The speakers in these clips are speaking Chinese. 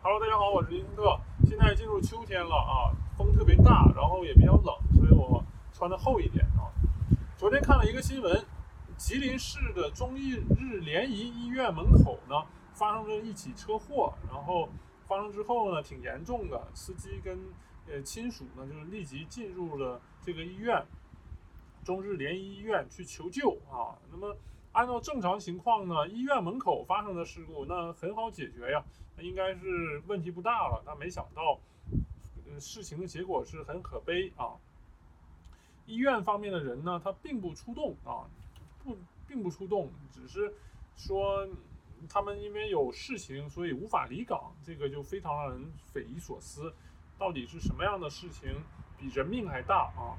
Hello，大家好，我是林特。现在进入秋天了啊，风特别大，然后也比较冷，所以我穿的厚一点啊。昨天看了一个新闻，吉林市的中日联谊医院门口呢发生了一起车祸，然后发生之后呢挺严重的，司机跟呃亲属呢就是立即进入了这个医院，中日联谊医院去求救啊。那么按照正常情况呢，医院门口发生的事故那很好解决呀，那应该是问题不大了。但没想到，呃，事情的结果是很可悲啊。医院方面的人呢，他并不出动啊，不，并不出动，只是说他们因为有事情，所以无法离岗，这个就非常让人匪夷所思。到底是什么样的事情比人命还大啊？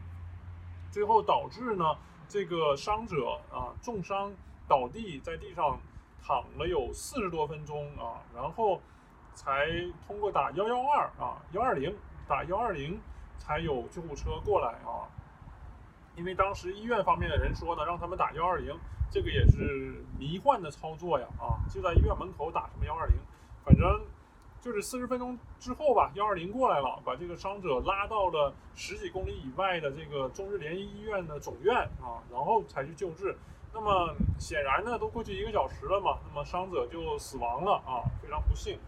最后导致呢，这个伤者啊重伤倒地在地上躺了有四十多分钟啊，然后才通过打幺幺二啊幺二零打幺二零才有救护车过来啊。因为当时医院方面的人说呢，让他们打幺二零，这个也是迷幻的操作呀啊，就在医院门口打什么幺二零，反正就是四十分钟之后吧，幺二零过来了，把这个伤者拉到了十几公里以外的这个中日联谊医院的总院啊，然后才去救治。那么显然呢，都过去一个小时了嘛，那么伤者就死亡了啊，非常不幸。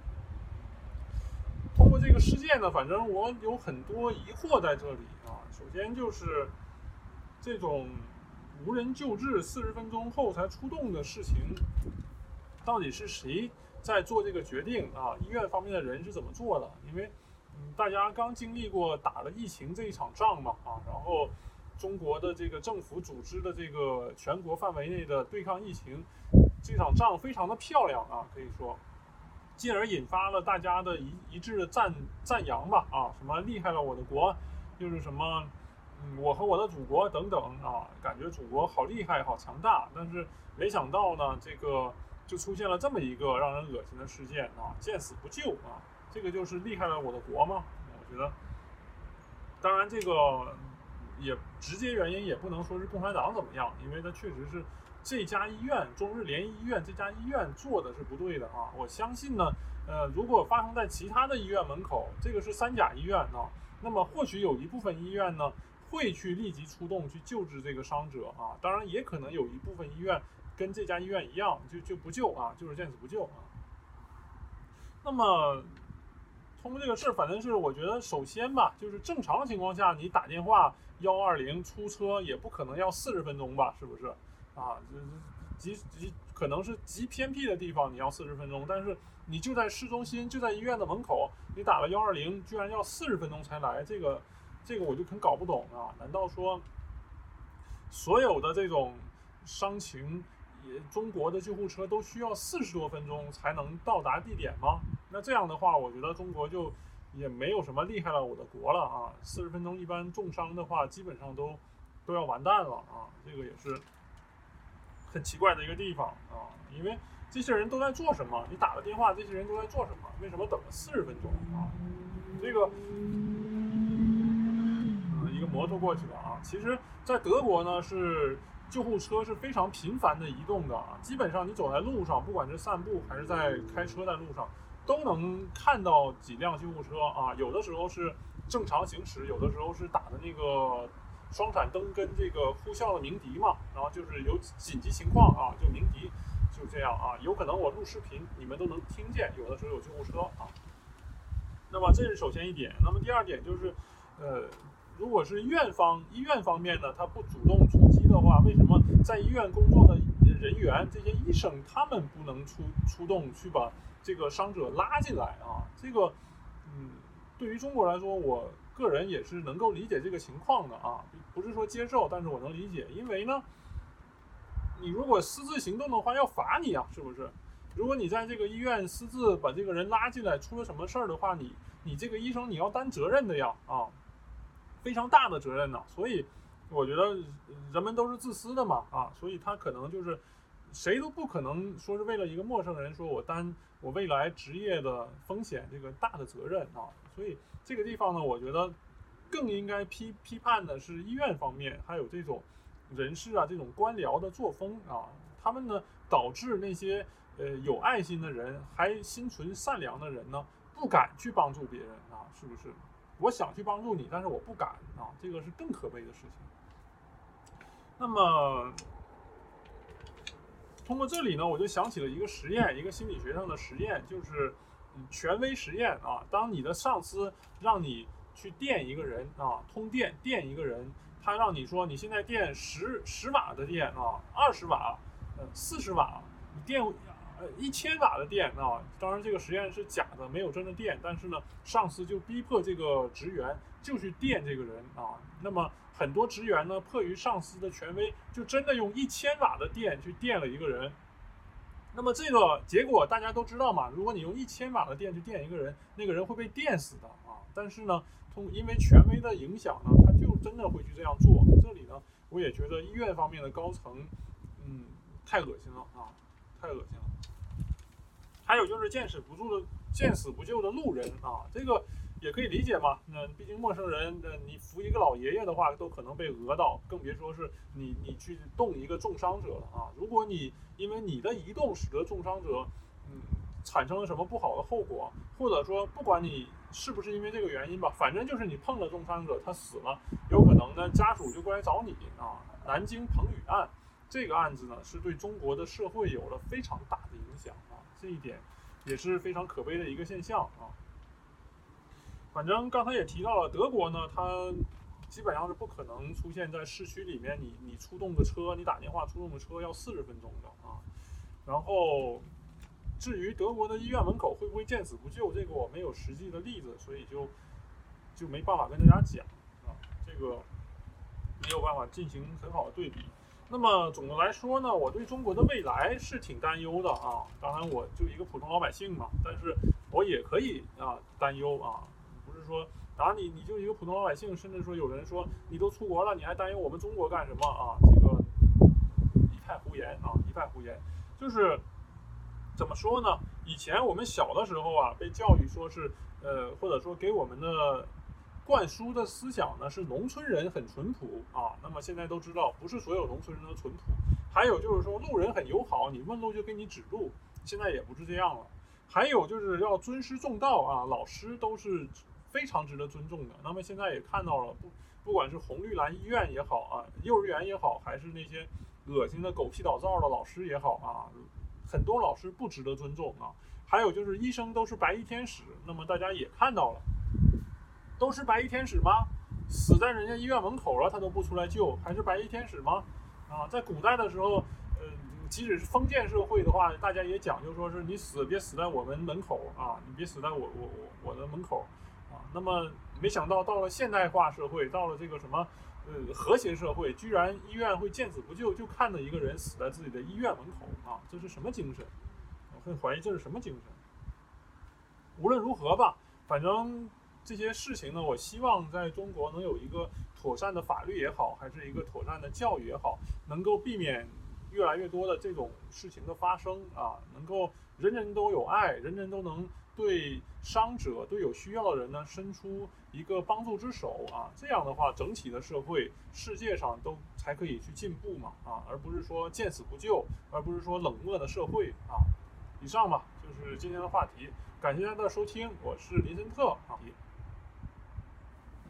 通过这个事件呢，反正我有很多疑惑在这里啊，首先就是。这种无人救治、四十分钟后才出动的事情，到底是谁在做这个决定啊？医院方面的人是怎么做的？因为，嗯，大家刚经历过打了疫情这一场仗嘛，啊，然后中国的这个政府组织的这个全国范围内的对抗疫情这场仗非常的漂亮啊，可以说，进而引发了大家的一一致的赞赞扬吧，啊，什么厉害了我的国，又是什么？嗯我和我的祖国等等啊，感觉祖国好厉害，好强大。但是没想到呢，这个就出现了这么一个让人恶心的事件啊，见死不救啊，这个就是厉害了我的国吗？我觉得，当然这个也直接原因也不能说是共产党怎么样，因为它确实是这家医院中日联谊医院这家医院做的是不对的啊。我相信呢，呃，如果发生在其他的医院门口，这个是三甲医院呢，那么或许有一部分医院呢。会去立即出动去救治这个伤者啊，当然也可能有一部分医院跟这家医院一样，就就不救啊，就是见死不救啊。那么通过这个事儿，反正是我觉得，首先吧，就是正常情况下，你打电话幺二零出车也不可能要四十分钟吧，是不是？啊，极极可能是极偏僻的地方你要四十分钟，但是你就在市中心，就在医院的门口，你打了幺二零，居然要四十分钟才来，这个。这个我就很搞不懂啊！难道说所有的这种伤情，也中国的救护车都需要四十多分钟才能到达地点吗？那这样的话，我觉得中国就也没有什么厉害了我的国了啊！四十分钟一般重伤的话，基本上都都要完蛋了啊！这个也是很奇怪的一个地方啊！因为这些人都在做什么？你打了电话，这些人都在做什么？为什么等了四十分钟啊？这个。摩托过去了啊！其实，在德国呢，是救护车是非常频繁的移动的啊。基本上你走在路上，不管是散步还是在开车在路上，都能看到几辆救护车啊。有的时候是正常行驶，有的时候是打的那个双闪灯跟这个呼啸的鸣笛嘛。然后就是有紧急情况啊，就鸣笛，就这样啊。有可能我录视频，你们都能听见。有的时候有救护车啊。那么这是首先一点。那么第二点就是，呃。如果是院方医院方面呢，他不主动出击的话，为什么在医院工作的人员这些医生他们不能出出动去把这个伤者拉进来啊？这个，嗯，对于中国来说，我个人也是能够理解这个情况的啊，不是说接受，但是我能理解，因为呢，你如果私自行动的话，要罚你啊，是不是？如果你在这个医院私自把这个人拉进来，出了什么事儿的话，你你这个医生你要担责任的呀，啊。非常大的责任呢，所以我觉得人们都是自私的嘛，啊，所以他可能就是谁都不可能说是为了一个陌生人说我担我未来职业的风险这个大的责任啊，所以这个地方呢，我觉得更应该批批判的是医院方面还有这种人事啊这种官僚的作风啊，他们呢导致那些呃有爱心的人还心存善良的人呢。不敢去帮助别人啊，是不是？我想去帮助你，但是我不敢啊，这个是更可悲的事情。那么，通过这里呢，我就想起了一个实验，一个心理学上的实验，就是权威实验啊。当你的上司让你去电一个人啊，通电电一个人，他让你说你现在电十十瓦的电啊，二十瓦，呃，四十瓦，你电。一千瓦的电啊，当然这个实验是假的，没有真的电。但是呢，上司就逼迫这个职员就去电这个人啊。那么很多职员呢，迫于上司的权威，就真的用一千瓦的电去电了一个人。那么这个结果大家都知道嘛？如果你用一千瓦的电去电一个人，那个人会被电死的啊。但是呢，通因为权威的影响呢，他就真的会去这样做。这里呢，我也觉得医院方面的高层，嗯，太恶心了啊，太恶心了。还有就是见死不救的见死不救的路人啊，这个也可以理解嘛。那毕竟陌生人，那你扶一个老爷爷的话，都可能被讹到，更别说是你你去动一个重伤者了啊。如果你因为你的移动使得重伤者，嗯，产生了什么不好的后果，或者说不管你是不是因为这个原因吧，反正就是你碰了重伤者，他死了，有可能呢家属就过来找你啊。南京彭宇案这个案子呢，是对中国的社会有了非常大的影响啊。这一点也是非常可悲的一个现象啊。反正刚才也提到了，德国呢，它基本上是不可能出现在市区里面，你你出动的车，你打电话出动的车要四十分钟的啊。然后至于德国的医院门口会不会见死不救，这个我没有实际的例子，所以就就没办法跟大家讲啊，这个没有办法进行很好的对比。那么总的来说呢，我对中国的未来是挺担忧的啊。当然，我就一个普通老百姓嘛，但是我也可以啊担忧啊。不是说啊你你就一个普通老百姓，甚至说有人说你都出国了，你还担忧我们中国干什么啊？这个一派胡言啊，一派胡言。就是怎么说呢？以前我们小的时候啊，被教育说是呃，或者说给我们的。灌输的思想呢是农村人很淳朴啊，那么现在都知道不是所有农村人都淳朴，还有就是说路人很友好，你问路就给你指路，现在也不是这样了。还有就是要尊师重道啊，老师都是非常值得尊重的。那么现在也看到了，不不管是红绿蓝医院也好啊，幼儿园也好，还是那些恶心的狗屁倒灶的老师也好啊，很多老师不值得尊重啊。还有就是医生都是白衣天使，那么大家也看到了。都是白衣天使吗？死在人家医院门口了，他都不出来救，还是白衣天使吗？啊，在古代的时候，呃，即使是封建社会的话，大家也讲究说是你死别死在我们门口啊，你别死在我我我我的门口啊。那么没想到到了现代化社会，到了这个什么呃和谐社会，居然医院会见死不救，就看着一个人死在自己的医院门口啊，这是什么精神？我很怀疑这是什么精神。无论如何吧，反正。这些事情呢，我希望在中国能有一个妥善的法律也好，还是一个妥善的教育也好，能够避免越来越多的这种事情的发生啊，能够人人都有爱，人人都能对伤者、对有需要的人呢伸出一个帮助之手啊，这样的话，整体的社会、世界上都才可以去进步嘛啊，而不是说见死不救，而不是说冷漠的社会啊。以上吧，就是今天的话题，感谢大家的收听，我是林森特啊。